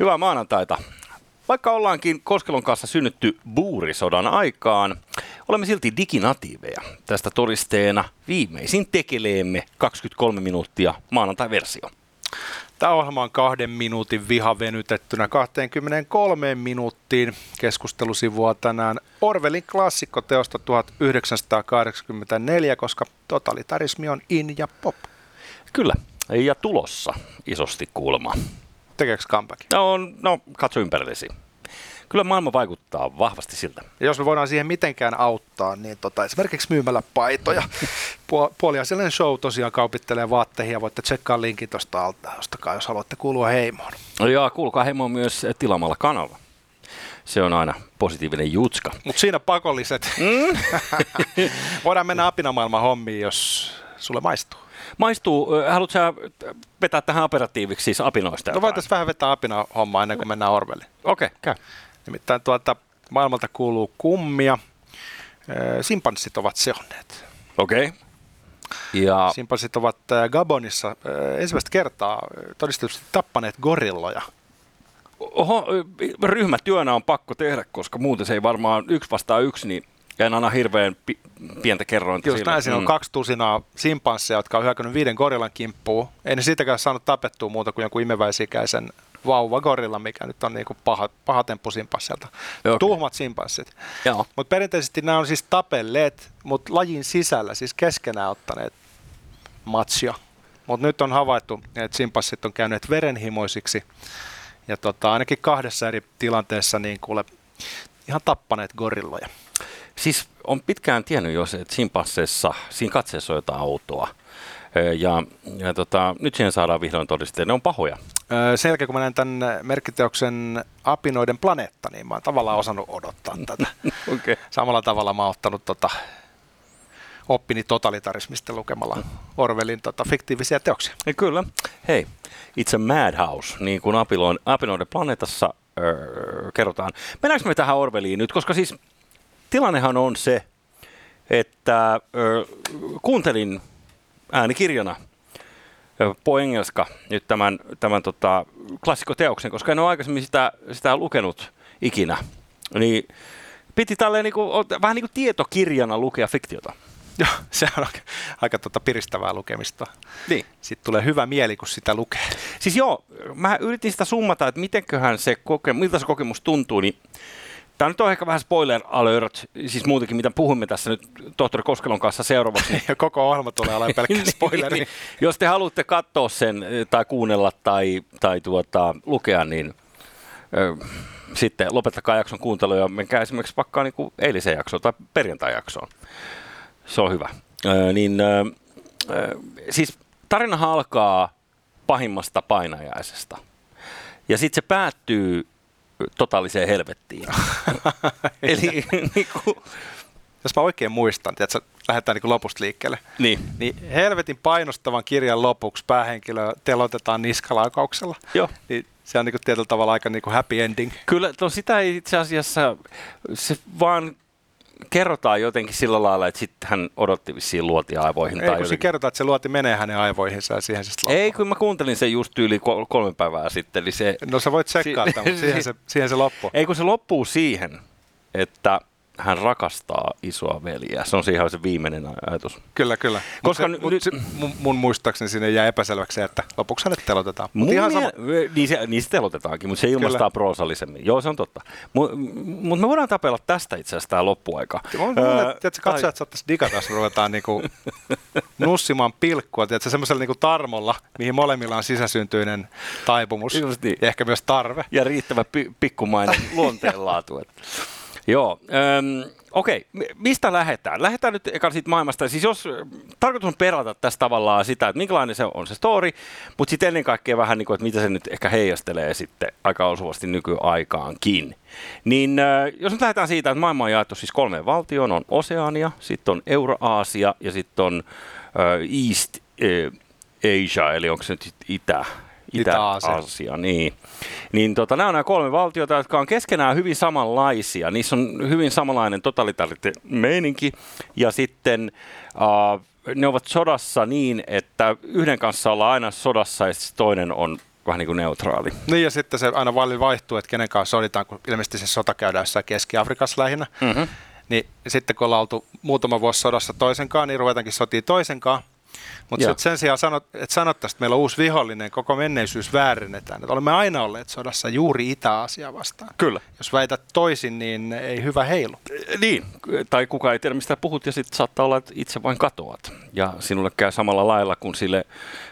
Hyvää maanantaita. Vaikka ollaankin Koskelon kanssa synnytty buurisodan aikaan, olemme silti diginatiiveja. Tästä todisteena viimeisin tekeleemme 23 minuuttia maanantai-versio. Tämä ohjelma on kahden minuutin viha venytettynä 23 minuuttiin. Keskustelusivua tänään Orwellin klassikkoteosta 1984, koska totalitarismi on in ja pop. Kyllä, ja tulossa isosti kuulemma. Tekeekö comeback? No, no katso ympärillesi. Kyllä maailma vaikuttaa vahvasti siltä. Ja jos me voidaan siihen mitenkään auttaa, niin tota, esimerkiksi myymällä paitoja. Puoliasiallinen show tosiaan kaupittelee vaatteita ja voitte tsekkaa linkin tuosta alta, ostakaa, jos haluatte kuulua heimoon. Ja kuulkaa heimoon myös tilaamalla kanava. Se on aina positiivinen jutska. Mutta siinä pakolliset. Mm? voidaan mennä apinamaailman hommiin, jos sulle maistuu. Maistuu. Haluatko sä vetää tähän operatiiviksi siis apinoista? No voitaisiin vähän vetää apina hommaa ennen kuin mennään Orwelliin. Okei, okay, käy. Nimittäin tuolta maailmalta kuuluu kummia. Simpanssit ovat seonneet. Okei. Okay. Ja... Simpanssit ovat Gabonissa ensimmäistä kertaa todistetusti tappaneet gorilloja. Oho, ryhmätyönä on pakko tehdä, koska muuten se ei varmaan yksi vastaa yksi, niin ja en anna hirveän pi- pientä kerrointa Just näin, siinä on mm. kaksi tusinaa simpansseja, jotka on hyökännyt viiden gorillan kimppuun. Ei ne siitäkään saanut tapettua muuta kuin jonkun imeväisikäisen gorilla, mikä nyt on niinku paha, paha temppu simpanssilta. Okay. Tuhmat simpanssit. Mutta perinteisesti nämä on siis tapelleet, mutta lajin sisällä, siis keskenään ottaneet matsia. Mutta nyt on havaittu, että simpanssit on käyneet verenhimoisiksi. Ja tota, ainakin kahdessa eri tilanteessa niin kuule, ihan tappaneet gorilloja. Siis on pitkään tiennyt jo, että simpansseissa, siinä katseessa on jotain autoa. Ja, ja tota, nyt siihen saadaan vihdoin todisteet. Ne on pahoja. Sen jälkeen, kun mä näin tämän merkkiteoksen Apinoiden planeetta, niin mä oon tavallaan osannut odottaa tätä. okay. Samalla tavalla mä oon ottanut tota, oppini totalitarismista lukemalla Orwellin tota, fiktiivisiä teoksia. Ja kyllä. Hei, itse Madhouse, niin kuin Apinoiden planeetassa öö, kerrotaan. Mennäänkö me tähän Orwelliin nyt, koska siis tilannehan on se, että ö, kuuntelin äänikirjana Po Engelska nyt tämän, tämän tota, klassikkoteoksen, koska en ole aikaisemmin sitä, sitä lukenut ikinä. Niin piti tälleen niin kuin, vähän niin kuin tietokirjana lukea fiktiota. Joo, se on aika, aika tota piristävää lukemista. Niin. Sitten tulee hyvä mieli, kun sitä lukee. Siis joo, mä yritin sitä summata, että mitenköhän se koke, miltä se kokemus tuntuu, niin Tämä nyt on ehkä vähän spoiler alert, siis muutenkin mitä puhumme tässä nyt tohtori Koskelon kanssa seuraavaksi. ja koko ohjelma tulee olemaan pelkkä niin, spoileri. niin, Jos te haluatte katsoa sen tai kuunnella tai, tai tuota, lukea, niin ö, sitten lopettakaa jakson kuuntelu ja menkää esimerkiksi vaikka niin kuin eilisen jaksoon tai perjantai-jaksoon. Se on hyvä. Ö, niin, ö, siis tarina alkaa pahimmasta painajaisesta. Ja sitten se päättyy totaaliseen helvettiin. Eli niin kuin, jos mä oikein muistan, että lähdetään niin lopusta liikkeelle, niin. niin helvetin painostavan kirjan lopuksi päähenkilö telotetaan niskalaukauksella. Joo. Niin se on niin kuin tietyllä tavalla aika niin kuin happy ending. Kyllä, no sitä ei itse asiassa, se vaan kerrotaan jotenkin sillä lailla, että sitten hän odotti vissiin luoti aivoihin. Ei, tai kun jotenkin... kerrotaan, että se luoti menee hänen aivoihinsa ja siihen se Ei, kun mä kuuntelin sen just yli kolme päivää sitten. Eli se, no sä voit tsekkaa si- mutta siihen se, siihen se loppuu. Ei, kun se loppuu siihen, että hän rakastaa isoa veljeä. Se on se ihan se viimeinen ajatus. Kyllä, kyllä. Koska se, nyt, se, mun, mun muistaakseni sinne jää epäselväksi että lopuksi hänet telotetaan. Mun ihan sama... niin, se, niin se telotetaankin, mutta se ilmastaa kyllä. proosallisemmin. Joo, se on totta. Mutta mut me voidaan tapella tästä itse asiassa tämä loppuaika. Tiedätkö, katsojat saattaisi digata, jos ruvetaan niinku nussimaan pilkkua, tiedätkö, semmoisella niinku tarmolla, mihin molemmilla on sisäsyntyinen taipumus niin. ja ehkä myös tarve. Ja riittävä pi- pikkumainen luonteenlaatu. Joo, ähm, okei. Mistä lähdetään? Lähdetään nyt eka siitä maailmasta. Siis jos tarkoitus on perata tässä tavallaan sitä, että minkälainen se on se story, mutta sitten ennen kaikkea vähän niin kuin, että mitä se nyt ehkä heijastelee sitten aika osuvasti nykyaikaankin. Niin äh, jos nyt lähdetään siitä, että maailma on jaettu siis kolmeen valtioon, on Oseania, sitten on Euroaasia ja sitten on äh, East äh, Asia, eli onko se nyt Itä, Itä-Aasia, niin. Niin tota, nämä on nämä kolme valtiota, jotka on keskenään hyvin samanlaisia. Niissä on hyvin samanlainen totalitaarinen meininki. Ja sitten uh, ne ovat sodassa niin, että yhden kanssa ollaan aina sodassa ja toinen on vähän niin kuin neutraali. Niin ja sitten se aina valli vaihtuu, että kenen kanssa soditaan, kun ilmeisesti se sota käydään jossain Keski-Afrikassa lähinnä. Mm-hmm. Niin sitten kun ollaan oltu muutama vuosi sodassa toisenkaan, niin ruvetaankin sotiin toisenkaan. Mutta sen sijaan sanot, että sanottaisiin, että meillä on uusi vihollinen, koko menneisyys väärennetään. Että olemme aina olleet sodassa juuri Itä-Asia vastaan. Kyllä. Jos väität toisin, niin ei hyvä heilu. Niin, tai kuka ei tiedä mistä puhut ja sitten saattaa olla, että itse vain katoat. Ja sinulle käy samalla lailla kuin sille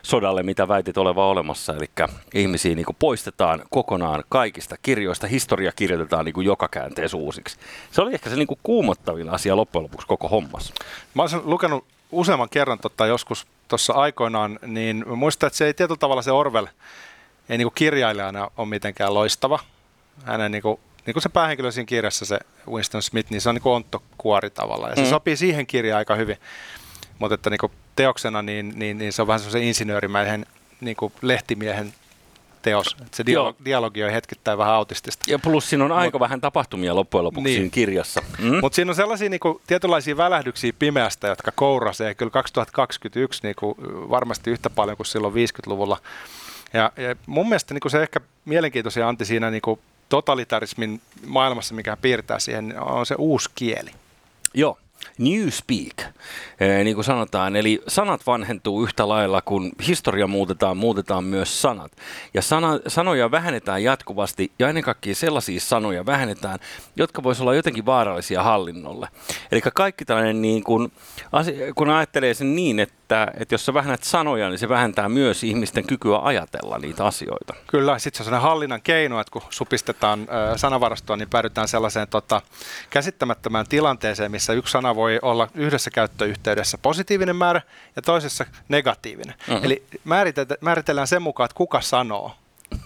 sodalle, mitä väitit oleva olemassa. Eli ihmisiä niin poistetaan kokonaan kaikista kirjoista. Historia kirjoitetaan niin joka käänteessä uusiksi. Se oli ehkä se niin kuumottavin asia loppujen lopuksi koko hommassa. Mä olen lukenut useamman kerran tota, joskus tuossa aikoinaan, niin muistan, että se ei tietyllä tavalla se Orwell ei niin kuin kirjailijana ole mitenkään loistava. Hänen niin kuin, niin kuin se päähenkilö siinä kirjassa, se Winston Smith, niin se on niin kuin onttokuori tavallaan. Ja se mm. sopii siihen kirjaan aika hyvin. Mutta että niin kuin teoksena, niin, niin, niin se on vähän semmoisen insinöörimäisen niin kuin lehtimiehen teos. Että se dialogi, dialogi on hetkittäin vähän autistista. Ja plus siinä on aika Mut, vähän tapahtumia loppujen lopuksi niin. siinä kirjassa. Mm? Mutta siinä on sellaisia niinku, tietynlaisia välähdyksiä pimeästä, jotka kourasee kyllä 2021 niinku, varmasti yhtä paljon kuin silloin 50-luvulla. Ja, ja mun mielestä niinku, se ehkä mielenkiintoisia Antti siinä niinku, totalitarismin maailmassa, mikä piirtää siihen, on se uusi kieli. Joo. Newspeak, eh, niin kuin sanotaan. Eli sanat vanhentuu yhtä lailla, kun historia muutetaan, muutetaan myös sanat. Ja sana, sanoja vähennetään jatkuvasti, ja ennen kaikkea sellaisia sanoja vähennetään, jotka voisivat olla jotenkin vaarallisia hallinnolle. Eli kaikki tällainen, niin kun, kun ajattelee sen niin, että että, jos sä vähennät sanoja, niin se vähentää myös ihmisten kykyä ajatella niitä asioita. Kyllä, sitten se on sellainen hallinnan keino, että kun supistetaan sanavarastoa, niin päädytään sellaiseen tota, käsittämättömään tilanteeseen, missä yksi sana voi olla yhdessä käyttöyhteydessä positiivinen määrä ja toisessa negatiivinen. Uh-huh. Eli määritellään sen mukaan, että kuka sanoo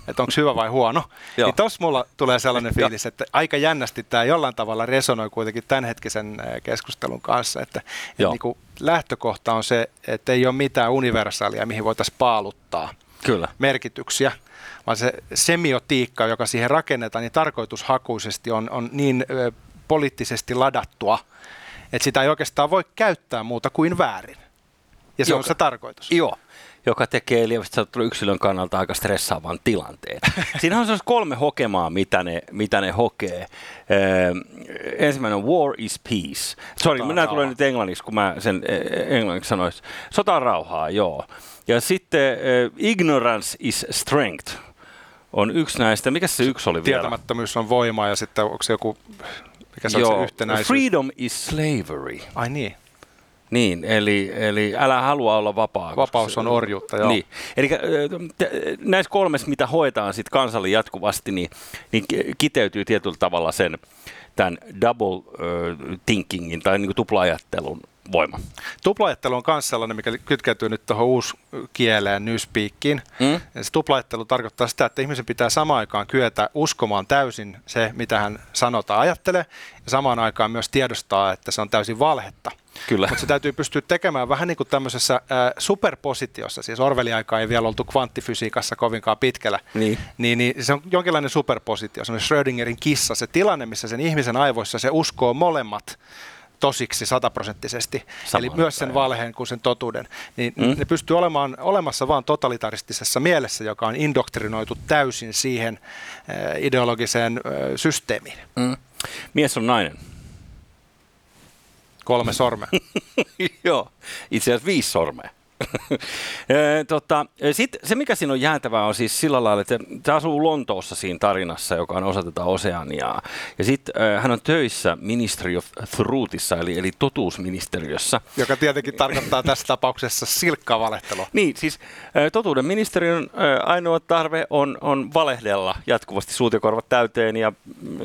että onko hyvä vai huono. Niin tossa mulla tulee sellainen fiilis, että aika jännästi tämä jollain tavalla resonoi kuitenkin tämänhetkisen keskustelun kanssa, että, että niin kuin lähtökohta on se, että ei ole mitään universaalia, mihin voitaisiin paaluttaa Kyllä. merkityksiä, vaan se semiotiikka, joka siihen rakennetaan, niin tarkoitushakuisesti on, on niin poliittisesti ladattua, että sitä ei oikeastaan voi käyttää muuta kuin väärin. Ja se Joka, on se tarkoitus. Joo, joka tekee lievästi yksilön kannalta aika stressaavan tilanteen. Siinä on kolme hokemaa, mitä ne, mitä ne hokee. Ee, ensimmäinen on War is Peace. Sorry, minä tulen nyt englanniksi, kun mä sen e, e, englanniksi sanoisin. Sota rauhaa, joo. Ja sitten äh, Ignorance is Strength on yksi näistä. Mikä se yksi oli vielä? Tietämättömyys on voimaa ja sitten onko se joku, mikä se Joo, on se yhtenäisyys? Freedom is slavery. Ai niin. Niin, eli, eli älä halua olla vapaa. Vapaus on orjuutta, joo. Niin. Eli näissä kolmessa, mitä hoetaan sit kansalle jatkuvasti, niin, niin kiteytyy tietyllä tavalla sen tämän double uh, thinkingin tai niin tupla-ajattelun voima. Tuplaajattelu on myös sellainen, mikä kytkeytyy nyt tuohon uuskieleen, newspeakiin. Mm? se tuplaajattelu tarkoittaa sitä, että ihmisen pitää samaan aikaan kyetä uskomaan täysin se, mitä hän sanotaan ajattelee, ja samaan aikaan myös tiedostaa, että se on täysin valhetta. Kyllä. Mutta se täytyy pystyä tekemään vähän niin kuin tämmöisessä äh, superpositiossa, siis Orwellin aikaa ei vielä oltu kvanttifysiikassa kovinkaan pitkällä, niin. Niin, niin se on jonkinlainen superpositio, semmoinen Schrödingerin kissa, se tilanne, missä sen ihmisen aivoissa se uskoo molemmat tosiksi sataprosenttisesti, eli myös sen valheen kuin sen totuuden, niin mm. ne pystyy olemaan olemassa vain totalitaristisessa mielessä, joka on indoktrinoitu täysin siihen äh, ideologiseen äh, systeemiin. Mm. Mies on nainen. Kolme sormea. Joo, itse asiassa viisi sormea. Tota, sit, se, mikä siinä on jäätävää, on siis sillä lailla, että se asuu Lontoossa siinä tarinassa, joka on osa tätä Oseaniaa. Ja sitten hän on töissä Ministry of Truthissa, eli, eli totuusministeriössä. Joka tietenkin tarkoittaa tässä tapauksessa silkkaa valehtelua. niin, siis totuuden ministeriön ainoa tarve on, on valehdella jatkuvasti suut ja korvat täyteen ja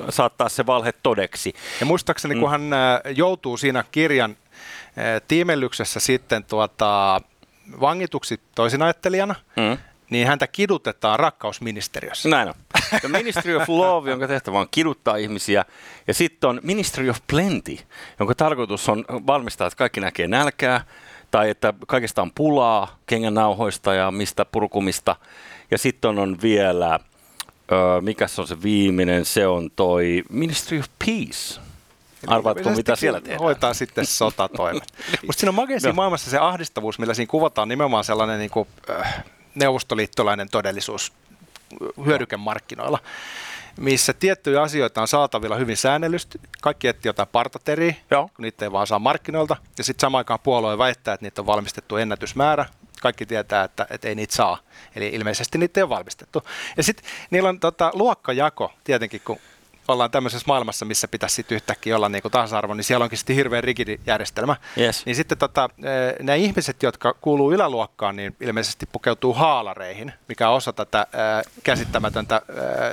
saattaa se valhe todeksi. Ja muistaakseni, mm. kun hän joutuu siinä kirjan tiimellyksessä sitten tuota, vangituksi toisinajattelijana, mm. niin häntä kidutetaan rakkausministeriössä. Näin on. The Ministry of Love, jonka tehtävä on kiduttaa ihmisiä. Ja sitten on Ministry of Plenty, jonka tarkoitus on varmistaa, että kaikki näkee nälkää, tai että kaikesta on pulaa kengännauhoista ja mistä purkumista. Ja sitten on vielä, mikä se on se viimeinen, se on toi Ministry of Peace Arvaatko, mitä siellä tehdään? Hoitaa sitten sotatoimet. niin. Musta siinä on no. maailmassa se ahdistavuus, millä siinä kuvataan nimenomaan sellainen niin kuin, äh, neuvostoliittolainen todellisuus hyödykemarkkinoilla missä tiettyjä asioita on saatavilla hyvin säännellysti. Kaikki etsii jotain partateriä, Joo. kun niitä ei vaan saa markkinoilta. Ja sitten samaan aikaan puolue väittää, että niitä on valmistettu ennätysmäärä. Kaikki tietää, että, että ei niitä saa. Eli ilmeisesti niitä ei ole valmistettu. Ja sitten niillä on tota, luokkajako tietenkin, kun ollaan tämmöisessä maailmassa, missä pitäisi sitten yhtäkkiä olla niin tasa-arvo, niin siellä onkin sitten hirveän rigidi järjestelmä. Yes. Niin sitten tota, nämä ihmiset, jotka kuuluu yläluokkaan, niin ilmeisesti pukeutuu haalareihin, mikä on osa tätä äh, käsittämätöntä äh,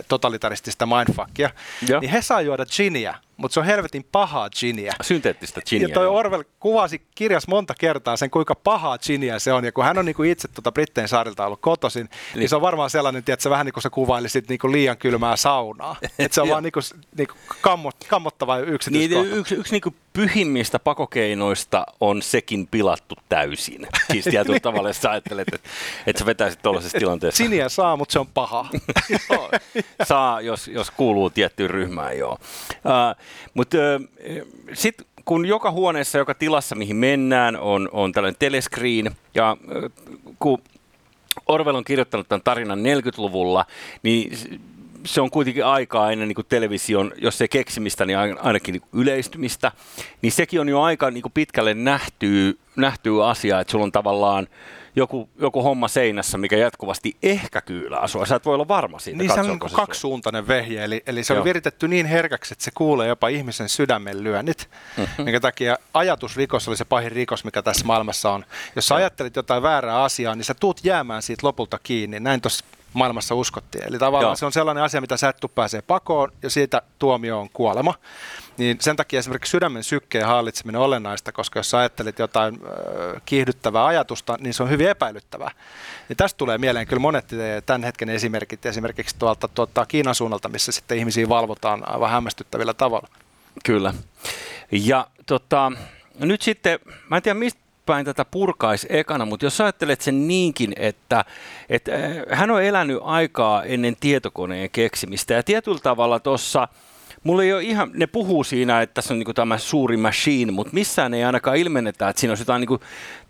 totalitaristista mindfuckia. Joo. Niin he saa juoda giniä, mutta se on helvetin pahaa giniä. Synteettistä ginia. Ja toi Orwell kuvasi kirjas monta kertaa sen, kuinka pahaa giniä se on. Ja kun hän on niinku itse tuota Brittein saarilta ollut kotoisin, niin. niin se on varmaan sellainen, että vähän niin kuin se kuvailisit niinku liian kylmää saunaa. että se on vaan niinku, niinku kammot, kammottava yksityiskohta. Niin, yksi, yksi niinku pyhimmistä pakokeinoista on sekin pilattu täysin. Siis tietyllä tavalla, jos sä ajattelet, että, että sä vetäisit tuollaisessa tilanteessa. Siniä saa, mutta se on paha. joo, saa, jos, jos kuuluu tiettyyn ryhmään, joo. Uh, mutta uh, sitten kun joka huoneessa, joka tilassa, mihin mennään, on, on tällainen telescreen, ja uh, kun Orwell on kirjoittanut tämän tarinan 40-luvulla, niin se on kuitenkin aikaa ennen niin kuin television, jos se keksimistä, niin ainakin niin kuin yleistymistä, niin sekin on jo aika niin kuin pitkälle nähtyy, nähtyy asia, että sulla on tavallaan joku, joku homma seinässä, mikä jatkuvasti ehkä kyylää sua. Sä et voi olla varma siitä, Niin se on se kaksisuuntainen vehje, eli, eli se on Joo. viritetty niin herkäksi, että se kuulee jopa ihmisen sydämen lyönnit, mm-hmm. minkä takia ajatusrikos oli se pahin rikos, mikä tässä maailmassa on. Jos sä ajattelit jotain väärää asiaa, niin sä tuut jäämään siitä lopulta kiinni. Näin tuossa maailmassa uskottiin. Eli tavallaan Joo. se on sellainen asia, mitä sä et pääsee pakoon, ja siitä tuomio on kuolema. Niin sen takia esimerkiksi sydämen sykkeen hallitseminen on olennaista, koska jos sä ajattelit jotain äh, kiihdyttävää ajatusta, niin se on hyvin epäilyttävää. Ja tästä tulee mieleen kyllä monet tämän hetken esimerkit, esimerkiksi tuolta, tuolta Kiinan suunnalta, missä sitten ihmisiä valvotaan aivan hämmästyttävillä tavalla. Kyllä. Ja tota, nyt sitten, mä en tiedä mistä päin tätä purkaisi ekana, mutta jos ajattelet sen niinkin, että, että äh, hän on elänyt aikaa ennen tietokoneen keksimistä ja tietyllä tavalla tuossa Mulla ei ole ihan, ne puhuu siinä, että tässä on niin tämä suuri machine, mutta missään ei ainakaan ilmennetä, että siinä on jotain niin kuin,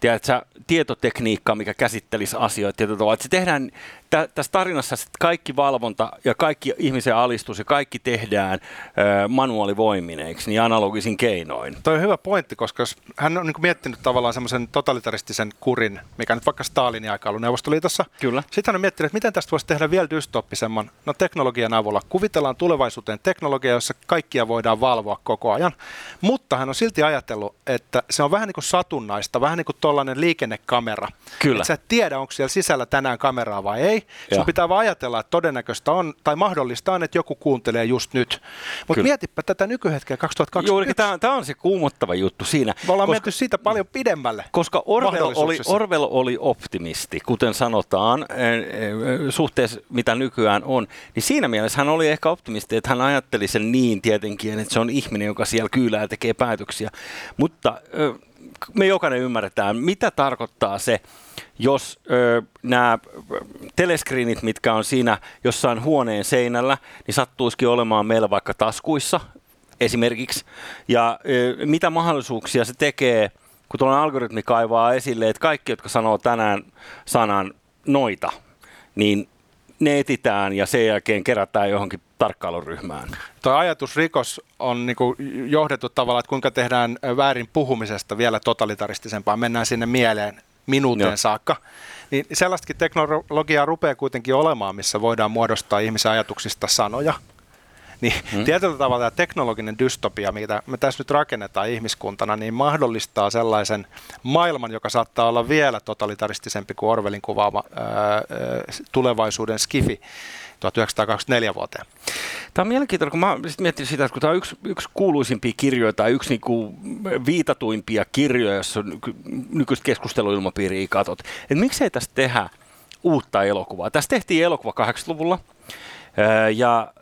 tiedätkö, tietotekniikkaa, mikä käsittelisi asioita. Että se tehdään tä, tässä tarinassa kaikki valvonta ja kaikki ihmisen alistus ja kaikki tehdään ö, manuaalivoimineiksi, niin analogisin keinoin. Toi on hyvä pointti, koska jos hän on niin miettinyt tavallaan semmoisen totalitaristisen kurin, mikä nyt vaikka Stalinin aika ollut Neuvostoliitossa. Kyllä. Sitten hän on miettinyt, että miten tästä voisi tehdä vielä dystoppisemman. No teknologian avulla. Kuvitellaan tulevaisuuteen teknologia, jossa kaikkia voidaan valvoa koko ajan. Mutta hän on silti ajatellut, että se on vähän niin kuin satunnaista, vähän niin kuin tuollainen liikennekamera. Kyllä. Että sä et tiedä, onko siellä sisällä tänään kameraa vai ei. Sun ja. pitää vaan ajatella, että todennäköistä on, tai mahdollista on, että joku kuuntelee just nyt. Mutta mietipä tätä nykyhetkeä 2021. Juuri, tämä on se kuumottava juttu siinä. Me ollaan koska, menty siitä paljon pidemmälle. Koska Orwell oli, Orwell oli optimisti, kuten sanotaan, suhteessa mitä nykyään on. Niin siinä mielessä hän oli ehkä optimisti, että hän ajatteli sen niin tietenkin, että se on ihminen, joka siellä kyylää tekee päätöksiä. Mutta me jokainen ymmärretään, mitä tarkoittaa se, jos ö, nämä teleskriinit, mitkä on siinä jossain huoneen seinällä, niin sattuisikin olemaan meillä vaikka taskuissa esimerkiksi. Ja ö, mitä mahdollisuuksia se tekee, kun tuollainen algoritmi kaivaa esille, että kaikki, jotka sanoo tänään sanan noita, niin ne etitään ja sen jälkeen kerätään johonkin tarkkailuryhmään. Tuo ajatusrikos on niin kuin johdettu tavallaan, että kuinka tehdään väärin puhumisesta vielä totalitaristisempaa. Mennään sinne mieleen minuuteen Joo. saakka. Niin sellaistakin teknologiaa rupeaa kuitenkin olemaan, missä voidaan muodostaa ihmisen ajatuksista sanoja. Niin hmm. tietyllä tavalla tämä teknologinen dystopia, mitä me tässä nyt rakennetaan ihmiskuntana, niin mahdollistaa sellaisen maailman, joka saattaa olla vielä totalitaristisempi kuin Orwellin kuvaama ää, tulevaisuuden skifi 1924 vuoteen. Tämä on mielenkiintoista, kun mä mietin sitä, että kun tämä on yksi, yksi kuuluisimpia kirjoja tai yksi niinku viitatuimpia kirjoja, jossa nykyistä keskusteluilmapiiriä katot, että miksei tästä tehdä uutta elokuvaa. Tästä tehtiin elokuva 80-luvulla ja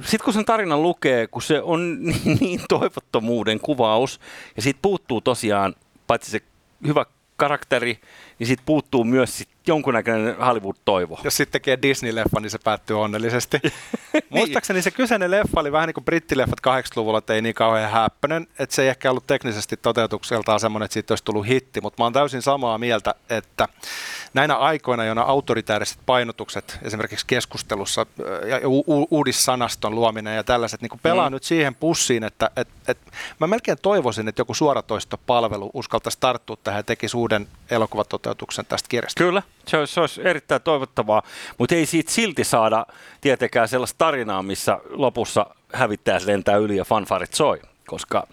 sitten kun sen tarinan lukee, kun se on niin, niin toivottomuuden kuvaus ja siitä puuttuu tosiaan, paitsi se hyvä karakteri, niin siitä puuttuu myös sit jonkunnäköinen Hollywood-toivo. Jos sitten tekee Disney-leffa, niin se päättyy onnellisesti. niin. Muistaakseni se kyseinen leffa oli vähän niin kuin brittileffat 80-luvulla, että ei niin kauhean häppönen, että se ei ehkä ollut teknisesti toteutukseltaan semmoinen, että siitä olisi tullut hitti, mutta mä oon täysin samaa mieltä, että näinä aikoina, joina autoritääriset painotukset esimerkiksi keskustelussa ja u- uudissanaston luominen ja tällaiset niin pelaa mm. nyt siihen pussiin, että et, et, mä melkein toivoisin, että joku suoratoistopalvelu uskaltaisi tarttua tähän ja tekisi uuden elokuvatoteutuksen tästä kirjasta. Kyllä, se olisi, se olisi erittäin toivottavaa, mutta ei siitä silti saada tietenkään sellaista tarinaa, missä lopussa hävittäjät lentää yli ja fanfarit soi, koska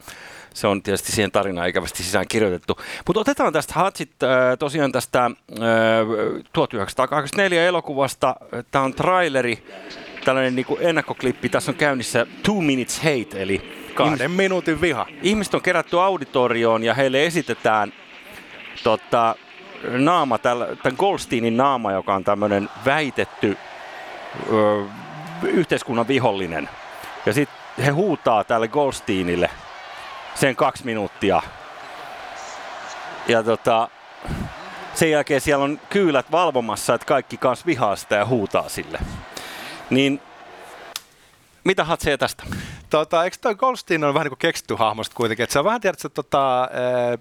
se on tietysti siihen tarinaan ikävästi sisään kirjoitettu. Mutta otetaan tästä Hatsit äh, tosiaan tästä äh, 1984 elokuvasta. Tämä on traileri, tällainen niin ennakkoklippi. Tässä on käynnissä Two Minutes Hate, eli kahden minuutin viha. Ihmiset on kerätty auditorioon ja heille esitetään tota, naama, tämän Goldsteinin naama, joka on tämmöinen väitetty ö, yhteiskunnan vihollinen. Ja sitten he huutaa tälle Goldsteinille sen kaksi minuuttia. Ja tota, sen jälkeen siellä on kyylät valvomassa, että kaikki kanssa vihaa sitä ja huutaa sille. Niin mitä hatsee tästä? Tota, eikö toi Goldstein on vähän niin kuin keksitty hahmosta kuitenkin? että se on vähän tiedätkö, tota,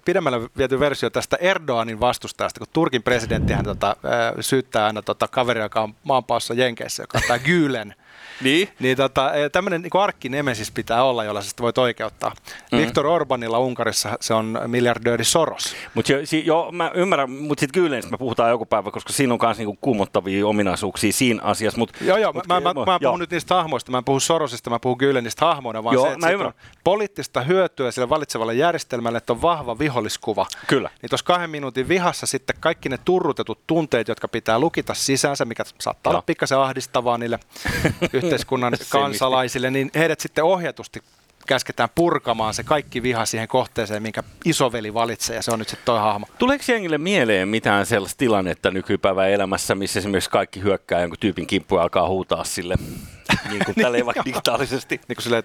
pidemmälle viety versio tästä Erdoganin vastustajasta, kun Turkin presidentti hän tota, syyttää aina tota, kaveria, joka on maanpaassa Jenkeissä, joka on tämä Gülen. Niin? Niin tota, e, tämmöinen niin arkkinemesis pitää olla, jolla sä voit oikeuttaa. Mm-hmm. Viktor Orbanilla Unkarissa se on miljardööri Soros. Mutta jo, si, jo, mä ymmärrän, mutta sitten kyllä me puhutaan joku päivä, koska siinä on myös niinku kuumottavia ominaisuuksia siinä asiassa. Mut, joo, joo, mut, mä, mä, mä, mä puhun nyt niistä hahmoista, mä en puhu Sorosista, mä puhun Gülenistä hahmoina, vaan joo, se, että on poliittista hyötyä sille valitsevalle järjestelmälle, että on vahva viholliskuva. Kyllä. Niin tuossa kahden minuutin vihassa sitten kaikki ne turrutetut tunteet, jotka pitää lukita sisäänsä, mikä saattaa no. olla pikkasen ahdistavaa niille yhteiskunnan kansalaisille, niin heidät sitten ohjatusti käsketään purkamaan se kaikki viha siihen kohteeseen, minkä isoveli valitsee, ja se on nyt sitten toi hahmo. Tuleeko jengille mieleen mitään sellaista tilannetta nykypäivän elämässä, missä esimerkiksi kaikki hyökkää jonkun tyypin kimppu ja alkaa huutaa sille, niin kuin tälle vaikka digitaalisesti? Niin kuin sille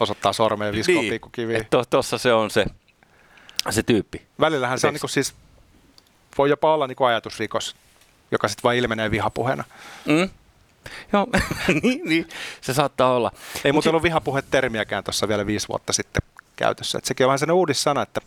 osoittaa sormeen viskoon niin. pikkukiviin. Tuossa to, se on se, se tyyppi. Välillähän se on niin kuin siis, voi jopa olla niin kuin ajatusrikos, joka sitten vain ilmenee vihapuheena. Mm. Joo, niin, niin, se saattaa olla. Ei muuten ollut vihapuhe-termiäkään tuossa vielä viisi vuotta sitten käytössä. Et sekin on vähän sellainen uudissana, että,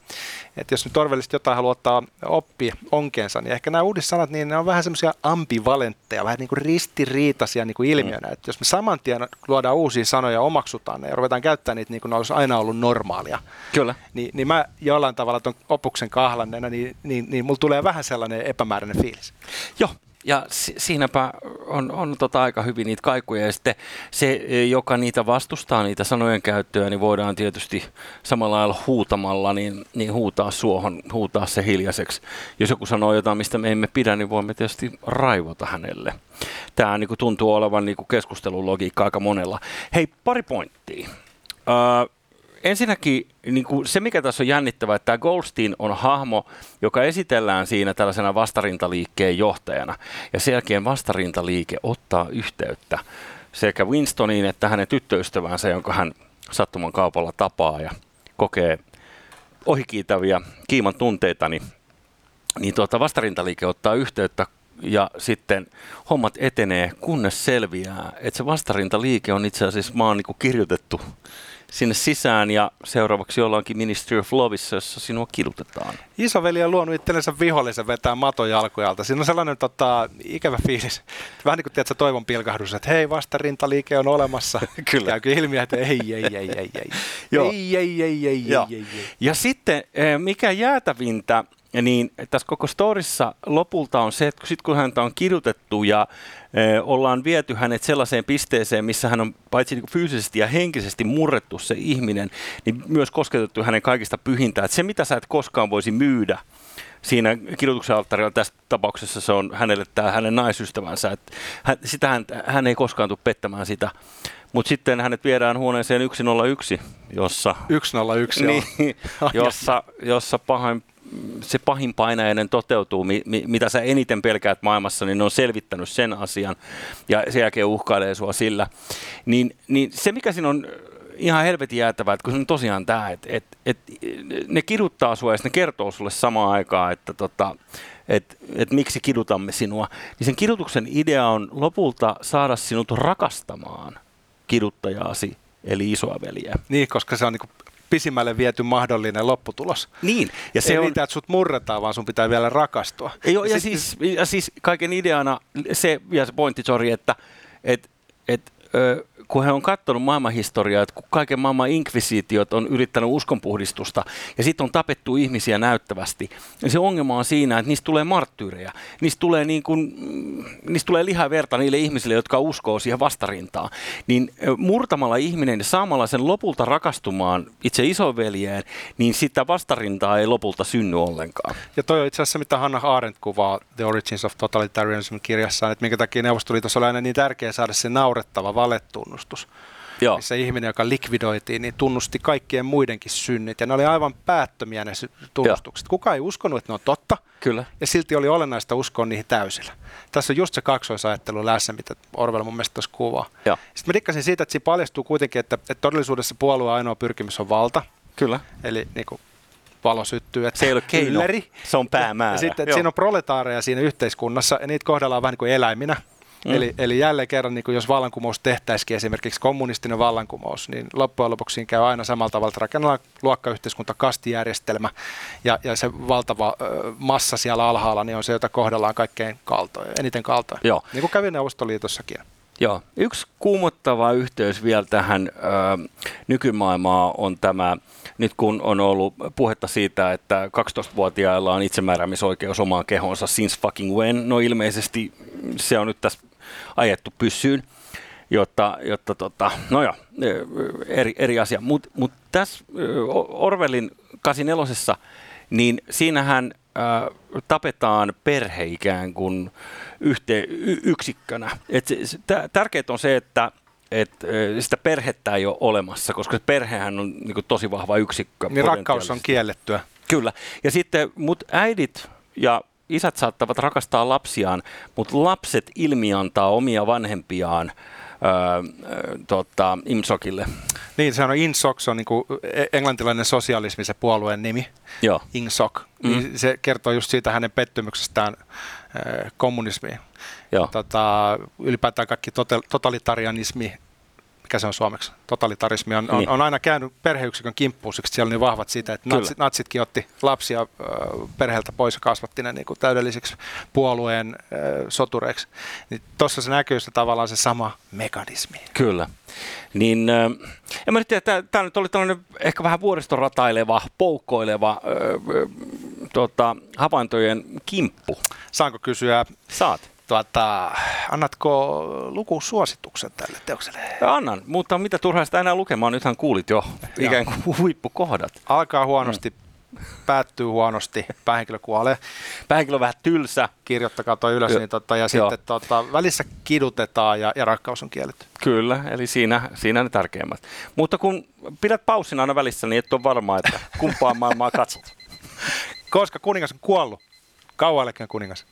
että jos nyt orvellisesti jotain haluaa ottaa oppi onkeensa, niin ehkä nämä uudissanat, niin ne on vähän semmoisia ambivalentteja, vähän niin kuin ristiriitaisia niin kuin ilmiönä. Mm. Että jos me saman tien luodaan uusia sanoja ja omaksutaan ne ja ruvetaan käyttämään niitä niin kuin ne olisi aina ollut normaalia, Kyllä. Niin, niin mä jollain tavalla tuon opuksen kahlanneena, niin, niin, niin mulla tulee vähän sellainen epämääräinen fiilis. Joo, ja si- siinäpä on, on tota aika hyvin niitä kaikuja. Ja sitten se, joka niitä vastustaa, niitä sanojen käyttöä, niin voidaan tietysti samalla lailla huutamalla niin, niin huutaa suohon, huutaa se hiljaiseksi. Jos joku sanoo jotain, mistä me emme pidä, niin voimme tietysti raivota hänelle. Tämä niin kuin tuntuu olevan niin kuin keskustelun logiikka aika monella. Hei, pari pointtia. Öö, ensinnäkin niin kuin se, mikä tässä on jännittävää, että tämä Goldstein on hahmo, joka esitellään siinä tällaisena vastarintaliikkeen johtajana. Ja sen jälkeen vastarintaliike ottaa yhteyttä sekä Winstoniin että hänen tyttöystävänsä, jonka hän sattuman kaupalla tapaa ja kokee ohikiitäviä kiiman tunteita, niin, niin tuota vastarintaliike ottaa yhteyttä ja sitten hommat etenee, kunnes selviää, että se vastarintaliike on itse asiassa maan niin kirjoitettu sinne sisään ja seuraavaksi ollaankin Ministry of Loveissa, jossa sinua kidutetaan. Isoveli on luonut itsellensä vihollisen vetää jalkojalta. Siinä on sellainen tota, ikävä fiilis. Vähän niin kuin tiedät, toivon pilkahdus, että hei, vastarintaliike on olemassa. Kyllä. Käykö ilmi, että ei, ei, ei, ei, ei. Joo. Ei, ei, ei, ei, ei, ei, ei. Ja sitten, eh, mikä jäätävintä, niin tässä koko storissa lopulta on se, että sit kun häntä on kidutettu ja e, ollaan viety hänet sellaiseen pisteeseen, missä hän on paitsi niin fyysisesti ja henkisesti murrettu se ihminen, niin myös kosketettu hänen kaikista pyhintää. Että se, mitä sä et koskaan voisi myydä, siinä kidutuksen alttarilla tässä tapauksessa se on hänelle tämä hänen naisystävänsä. Että hän, sitä hän, hän ei koskaan tule pettämään sitä. Mutta sitten hänet viedään huoneeseen 101, jossa, 101, niin, jossa, jossa pahoin se pahin painajainen toteutuu, mi, mi, mitä sä eniten pelkäät maailmassa, niin ne on selvittänyt sen asian ja sen jälkeen uhkailee sua sillä. Niin, niin se, mikä siinä on ihan helvetin jäätävää, että kun se on tosiaan tämä, että, että, että ne kiduttaa sua ja ne kertoo sulle samaan aikaan, että tota, että et miksi kidutamme sinua, niin sen kidutuksen idea on lopulta saada sinut rakastamaan kiduttajaasi, eli isoaveliä. Niin, koska se on niin pisimmälle viety mahdollinen lopputulos. Niin. Ja se Ei on... niitä, että sut murretaan, vaan sun pitää vielä rakastua. Ei, ja, ja, siis, ja siis kaiken ideana se, ja se pointti, sorry, että et, et, ö, kun he on katsonut maailmanhistoriaa, että kun kaiken maailman inkvisitiot on yrittänyt uskonpuhdistusta ja sitten on tapettu ihmisiä näyttävästi, niin se ongelma on siinä, että niistä tulee marttyyrejä. Niistä tulee, niin kuin, mm, niistä tulee lihaa verta niille ihmisille, jotka uskoo siihen vastarintaan. Niin murtamalla ihminen ja saamalla sen lopulta rakastumaan itse isoveljeen, niin sitä vastarintaa ei lopulta synny ollenkaan. Ja toi on itse asiassa, mitä Hanna Arendt kuvaa The Origins of Totalitarianism kirjassaan, että minkä takia Neuvostoliitossa oli aina niin tärkeää saada se naurettava valetunnus tunnustus. Joo. missä ihminen, joka likvidoitiin, niin tunnusti kaikkien muidenkin synnit. Ja ne oli aivan päättömiä ne tunnustukset. Joo. Kuka ei uskonut, että ne on totta. Kyllä. Ja silti oli olennaista uskoa niihin täysillä. Tässä on just se kaksoisajattelu läsnä, mitä Orwell mun mielestä tuossa kuvaa. Joo. Sitten mä dikkasin siitä, että siinä paljastuu kuitenkin, että, että todellisuudessa puolueen ainoa pyrkimys on valta. Kyllä. Eli niin kuin, valo syttyy. Että se ei ole keino, se on päämäärä. Ja, ja sitten, että siinä on proletaareja siinä yhteiskunnassa, ja niitä kohdellaan vähän niin kuin eläiminä. Mm. Eli, eli jälleen kerran, niin kuin jos vallankumous tehtäisikin esimerkiksi kommunistinen vallankumous, niin loppujen lopuksi siinä käy aina samalla tavalla, että rakennetaan luokkayhteiskunta, kastijärjestelmä ja, ja se valtava ö, massa siellä alhaalla niin on se, jota kohdellaan kaikkein kaltoja, eniten kaltoja. Joo. Niin kuin kävi Neuvostoliitossakin. Joo. Yksi kuumottava yhteys vielä tähän ö, nykymaailmaan on tämä, nyt kun on ollut puhetta siitä, että 12-vuotiailla on itsemääräämisoikeus omaan kehonsa since fucking when, no ilmeisesti se on nyt tässä ajettu pyssyyn, jotta, jotta tota, no joo, eri, eri asia. Mutta mut tässä Orwellin 84, niin siinähän äh, tapetaan perhe ikään kuin yhte, y, yksikkönä. Et se, se, tärkeää on se, että et, sitä perhettä ei ole olemassa, koska se perhehän on niin kuin, tosi vahva yksikkö. Niin rakkaus on kiellettyä. Kyllä. Ja sitten, mut äidit ja isät saattavat rakastaa lapsiaan, mutta lapset ilmiantaa omia vanhempiaan öö, tota, Imsokille. Niin, se on Insok, se on niin kuin e- englantilainen sosialismi, se puolueen nimi. Joo. Insok. Mm. Se kertoo just siitä hänen pettymyksestään kommunismiin. Joo. Tota, ylipäätään kaikki totalitarianismi mikä se on suomeksi, totalitarismi, on, on, niin. on aina käynyt perheyksikön kimppuun, siksi siellä on niin vahvat siitä, että natsit, natsitkin otti lapsia perheeltä pois ja kasvatti ne niin kuin täydellisiksi puolueen äh, sotureiksi. Niin tuossa se näkyy se tavallaan se sama mekanismi. Kyllä. Niin, äh, en mä nyt tiedä, tämä nyt oli tällainen ehkä vähän vuoristorataileva, poukkoileva äh, tota, havaintojen kimppu. Saanko kysyä? Saat. Tuota, annatko lukusuosituksen tälle teokselle? Annan, mutta mitä turhaa sitä enää lukemaan, nythän kuulit jo ikään kuin huippukohdat. Alkaa huonosti, mm. päättyy huonosti, päähenkilö kuolee. Päähenkilö on vähän tylsä. Kirjoittakaa toi ylös, niin tota, ja Joo. sitten tota, välissä kidutetaan ja, ja rakkaus on kielletty. Kyllä, eli siinä, siinä ne tärkeimmät. Mutta kun pidät paussin aina välissä, niin et ole varma, että kumpaa maailmaa katsot. Koska kuningas on kuollut. Kauan kuningas.